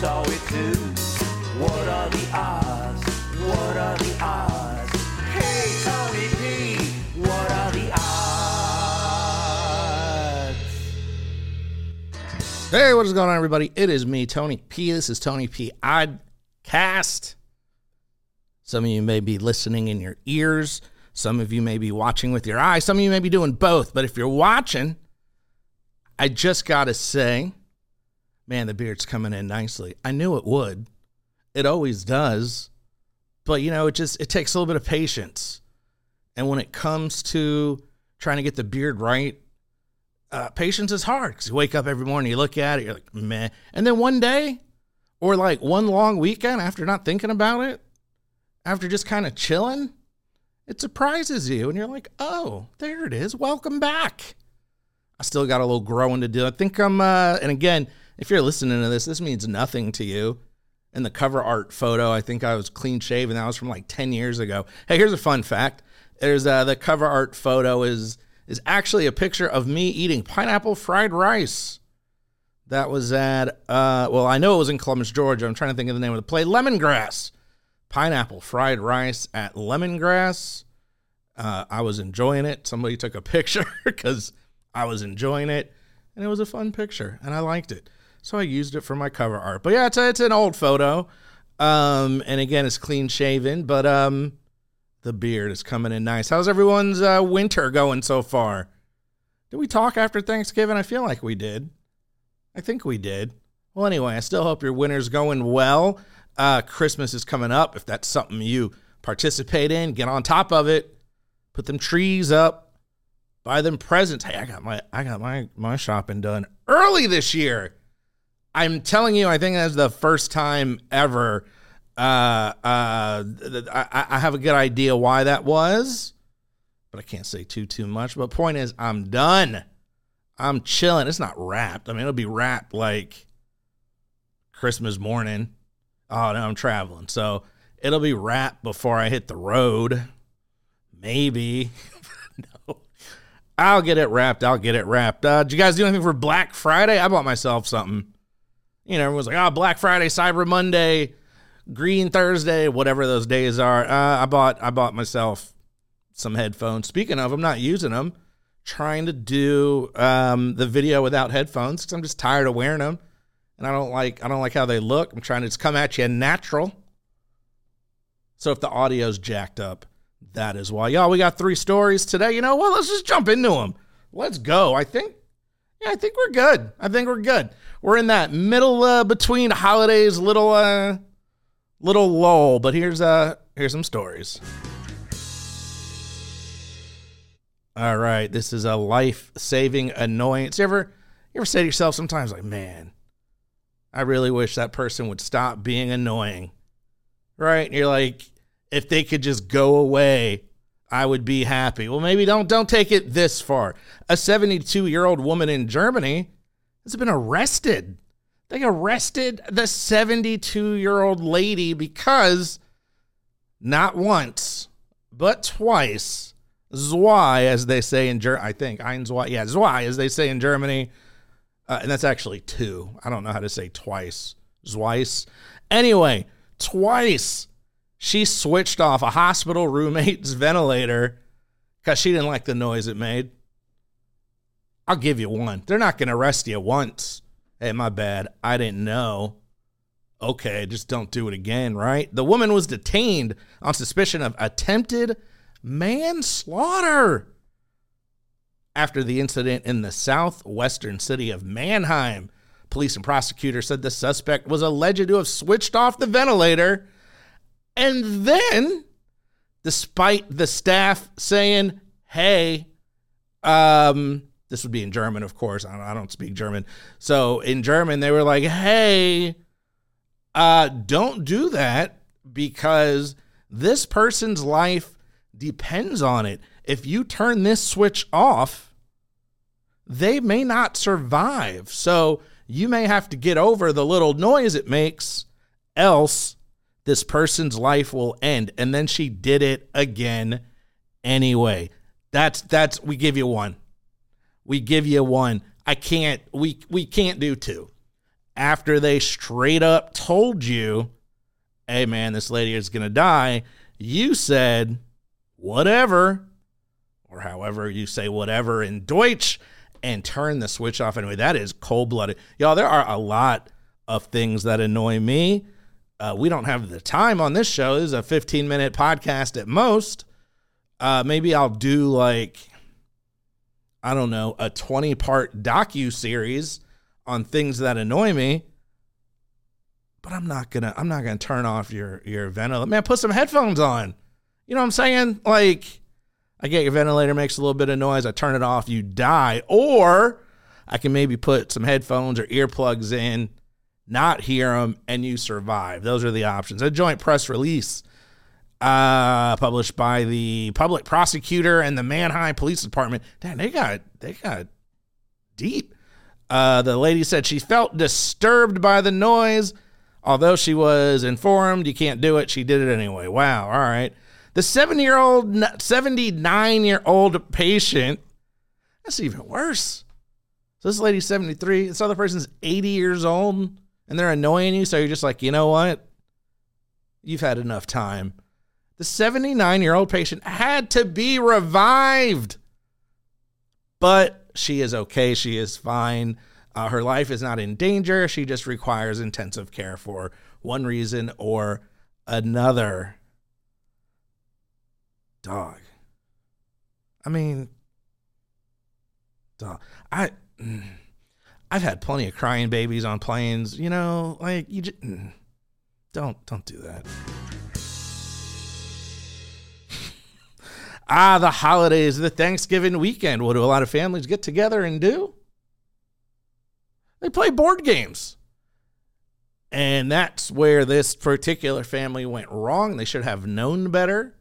saw it too. What are the odds? What are the odds? Hey, Tony P, what are the odds? Hey, what is going on, everybody? It is me, Tony P. This is Tony P. Oddcast. Some of you may be listening in your ears. Some of you may be watching with your eyes. Some of you may be doing both. But if you're watching, I just got to say, man, the beard's coming in nicely. I knew it would. It always does. But, you know, it just it takes a little bit of patience. And when it comes to trying to get the beard right, uh, patience is hard because you wake up every morning, you look at it, you're like, meh. And then one day, or like one long weekend after not thinking about it, after just kind of chilling, it surprises you. And you're like, oh, there it is. Welcome back. I still got a little growing to do. I think I'm, uh, and again, if you're listening to this, this means nothing to you. In the cover art photo, I think I was clean shaven. That was from like 10 years ago. Hey, here's a fun fact. There's uh, the cover art photo is is actually a picture of me eating pineapple fried rice. That was at uh, well, I know it was in Columbus, Georgia. I'm trying to think of the name of the place. Lemongrass. Pineapple fried rice at Lemongrass. Uh, I was enjoying it. Somebody took a picture because I was enjoying it, and it was a fun picture, and I liked it. So I used it for my cover art. But yeah, it's, a, it's an old photo. Um, and again, it's clean shaven, but um, the beard is coming in nice. How's everyone's uh, winter going so far? Did we talk after Thanksgiving? I feel like we did. I think we did. Well, anyway, I still hope your winter's going well. Uh, Christmas is coming up. If that's something you participate in, get on top of it. Put them trees up. Buy them presents. Hey, I got my I got my my shopping done early this year. I'm telling you, I think that's the first time ever. Uh, uh, I, I have a good idea why that was, but I can't say too too much. But point is, I'm done. I'm chilling. It's not wrapped. I mean, it'll be wrapped like Christmas morning. Oh no, I'm traveling, so it'll be wrapped before I hit the road. Maybe. no. I'll get it wrapped. I'll get it wrapped. Uh, did you guys do anything for Black Friday? I bought myself something. You know, everyone's like, oh, Black Friday, Cyber Monday, Green Thursday, whatever those days are. Uh, I bought I bought myself some headphones. Speaking of, I'm not using them. Trying to do um, the video without headphones because I'm just tired of wearing them, and I don't like I don't like how they look. I'm trying to just come at you natural. So if the audio's jacked up, that is why. Y'all, we got three stories today. You know what? Let's just jump into them. Let's go. I think, yeah, I think we're good. I think we're good. We're in that middle uh, between holidays, little uh, little lull. But here's uh, here's some stories. All right, this is a life-saving annoyance. You ever, you ever say to yourself sometimes, like, man, I really wish that person would stop being annoying, right? And you're like, if they could just go away, I would be happy. Well, maybe don't don't take it this far. A 72-year-old woman in Germany has been arrested. They arrested the 72-year-old lady because not once, but twice, Zwei, as they say in Germany, I think, ein Zwei, yeah, Zwei, as they say in Germany, uh, and that's actually two. I don't know how to say twice. Zweiss. Anyway, twice she switched off a hospital roommate's ventilator because she didn't like the noise it made. I'll give you one. They're not going to arrest you once. Hey, my bad. I didn't know. Okay, just don't do it again, right? The woman was detained on suspicion of attempted manslaughter after the incident in the southwestern city of Mannheim. Police and prosecutors said the suspect was alleged to have switched off the ventilator and then, despite the staff saying, hey, um, this would be in German, of course. I don't, I don't speak German. So in German, they were like, hey, uh, don't do that because this person's life depends on it. If you turn this switch off, they may not survive. So you may have to get over the little noise it makes, else this person's life will end. And then she did it again anyway. That's that's we give you one. We give you one. I can't we we can't do two. after they straight up told you, hey man, this lady is going to die, you said, whatever, or however you say whatever in Deutsch, and turn the switch off anyway. That is cold blooded. Y'all, there are a lot of things that annoy me. Uh, we don't have the time on this show. This is a 15 minute podcast at most. Uh, maybe I'll do like, I don't know, a 20 part docu series on things that annoy me. But I'm not gonna I'm not gonna turn off your your ventilator. Man, put some headphones on. You know what I'm saying? Like, I get your ventilator makes a little bit of noise. I turn it off, you die. Or I can maybe put some headphones or earplugs in not hear them, and you survive. Those are the options. A joint press release uh, published by the public prosecutor and the Mannheim Police Department. Damn, they got they got deep. Uh, the lady said she felt disturbed by the noise, although she was informed you can't do it. She did it anyway. Wow. All right. The seven year old, 79 year old patient. That's even worse. So this lady's 73. This other person's 80 years old and they're annoying you. So you're just like, you know what? You've had enough time. The 79 year old patient had to be revived, but she is okay. She is fine. Uh, her life is not in danger. She just requires intensive care for one reason or another. Dog. I mean, dog. I. Mm. I've had plenty of crying babies on planes. You know, like you just mm, don't don't do that. Ah, the holidays, the Thanksgiving weekend. What do a lot of families get together and do? They play board games. And that's where this particular family went wrong. They should have known better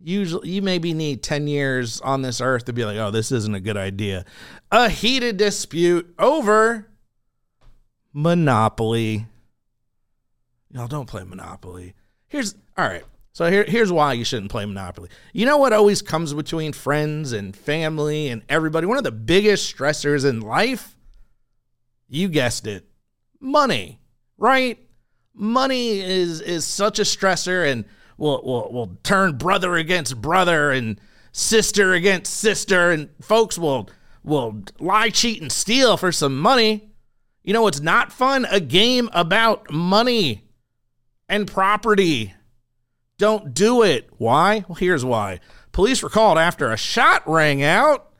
usually you maybe need 10 years on this earth to be like oh this isn't a good idea a heated dispute over monopoly y'all don't play monopoly here's all right so here, here's why you shouldn't play monopoly you know what always comes between friends and family and everybody one of the biggest stressors in life you guessed it money right money is is such a stressor and will will will turn brother against brother and sister against sister, and folks will will lie, cheat, and steal for some money. You know it's not fun? A game about money and property. Don't do it. Why? Well, here's why. Police were called after a shot rang out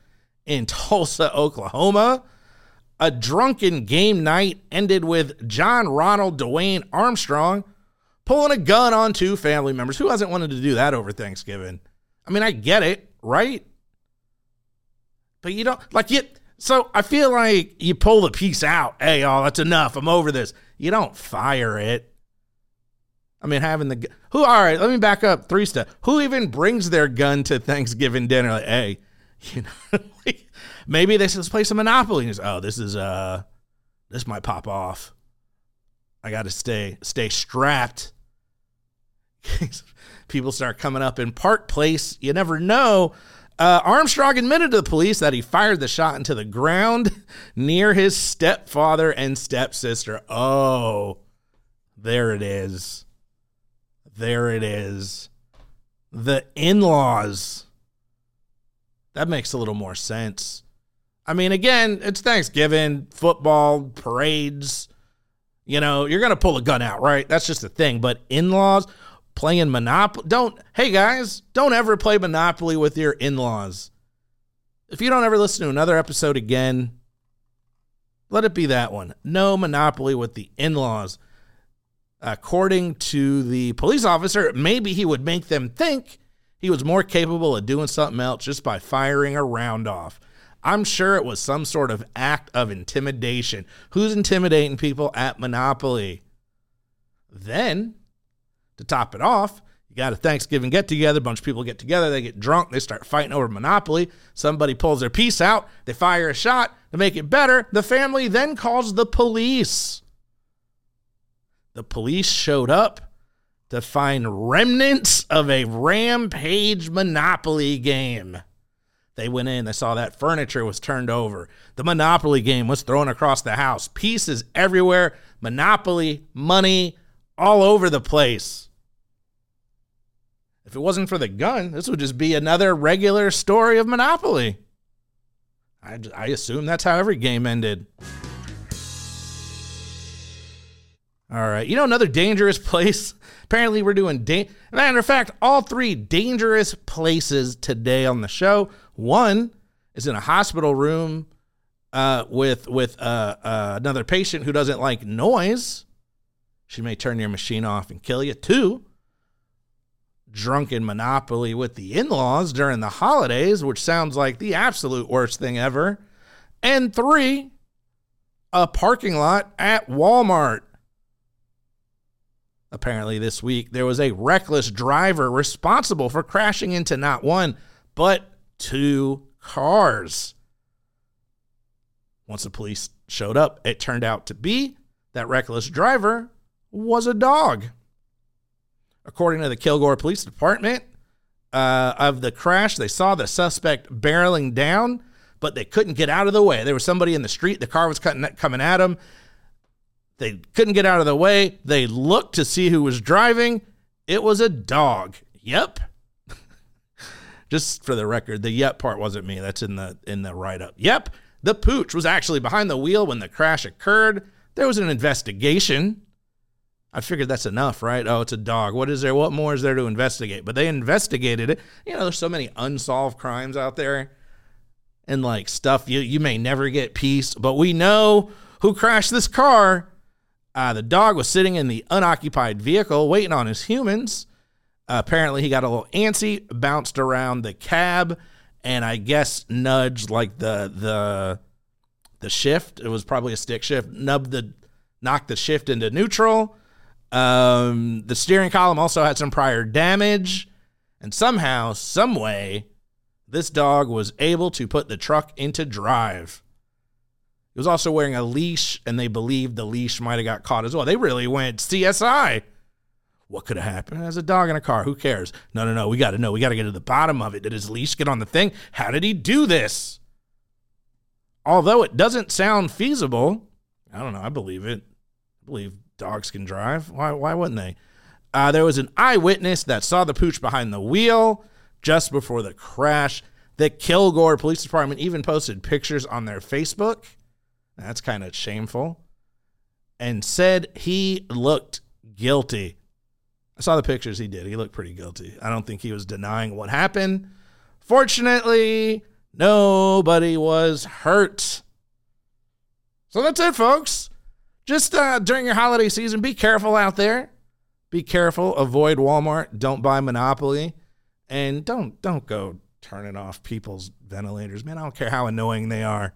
in Tulsa, Oklahoma. A drunken game night ended with John Ronald Dwayne Armstrong pulling a gun on two family members. Who hasn't wanted to do that over Thanksgiving? I mean, I get it, right? But you don't like it. So I feel like you pull the piece out. Hey, oh, that's enough. I'm over this. You don't fire it. I mean, having the who? All right, let me back up three steps. Who even brings their gun to Thanksgiving dinner? Like, hey, you know, maybe they just play some Monopoly. Oh, this is uh, this might pop off. I got to stay stay strapped people start coming up in Park Place. You never know. Uh, Armstrong admitted to the police that he fired the shot into the ground near his stepfather and stepsister. Oh, there it is. There it is. The in laws. That makes a little more sense. I mean, again, it's Thanksgiving, football, parades. You know, you're going to pull a gun out, right? That's just a thing. But in laws, playing Monopoly. Don't, hey guys, don't ever play Monopoly with your in laws. If you don't ever listen to another episode again, let it be that one. No Monopoly with the in laws. According to the police officer, maybe he would make them think he was more capable of doing something else just by firing a round off. I'm sure it was some sort of act of intimidation. Who's intimidating people at Monopoly? Then to top it off, you got a Thanksgiving get together, a bunch of people get together, they get drunk, they start fighting over Monopoly. Somebody pulls their piece out, they fire a shot to make it better. The family then calls the police. The police showed up to find remnants of a rampage Monopoly game. They went in, they saw that furniture was turned over. The Monopoly game was thrown across the house. Pieces everywhere. Monopoly, money, all over the place. If it wasn't for the gun, this would just be another regular story of Monopoly. I, I assume that's how every game ended. All right. You know, another dangerous place. Apparently, we're doing. Da- Matter of fact, all three dangerous places today on the show. One is in a hospital room uh, with with uh, uh, another patient who doesn't like noise. She may turn your machine off and kill you. Two, drunken monopoly with the in laws during the holidays, which sounds like the absolute worst thing ever. And three, a parking lot at Walmart. Apparently, this week, there was a reckless driver responsible for crashing into not one, but two cars. Once the police showed up, it turned out to be that reckless driver was a dog. According to the Kilgore Police Department, uh, of the crash, they saw the suspect barreling down, but they couldn't get out of the way. There was somebody in the street. The car was cutting, coming at them. They couldn't get out of the way. They looked to see who was driving. It was a dog. Yep. Just for the record, the yep part wasn't me. That's in the in the write up. Yep. The pooch was actually behind the wheel when the crash occurred. There was an investigation. I figured that's enough, right? Oh, it's a dog. What is there? What more is there to investigate? But they investigated it. You know, there's so many unsolved crimes out there and like stuff you you may never get peace, but we know who crashed this car. Uh, the dog was sitting in the unoccupied vehicle waiting on his humans. Uh, apparently, he got a little antsy, bounced around the cab, and I guess nudged like the the the shift. It was probably a stick shift. Nubbed the knocked the shift into neutral. Um, the steering column also had some prior damage, and somehow, some way, this dog was able to put the truck into drive. He was also wearing a leash, and they believed the leash might have got caught as well. They really went CSI. What could have happened? There's a dog in a car. Who cares? No, no, no. We got to know. We got to get to the bottom of it. Did his leash get on the thing? How did he do this? Although it doesn't sound feasible, I don't know. I believe it. I believe dogs can drive. Why, why wouldn't they? Uh, there was an eyewitness that saw the pooch behind the wheel just before the crash. The Kilgore Police Department even posted pictures on their Facebook. That's kind of shameful. And said he looked guilty. I saw the pictures he did. He looked pretty guilty. I don't think he was denying what happened. Fortunately, nobody was hurt. So that's it, folks. Just uh, during your holiday season, be careful out there. Be careful. Avoid Walmart. Don't buy Monopoly, and don't don't go turning off people's ventilators. Man, I don't care how annoying they are.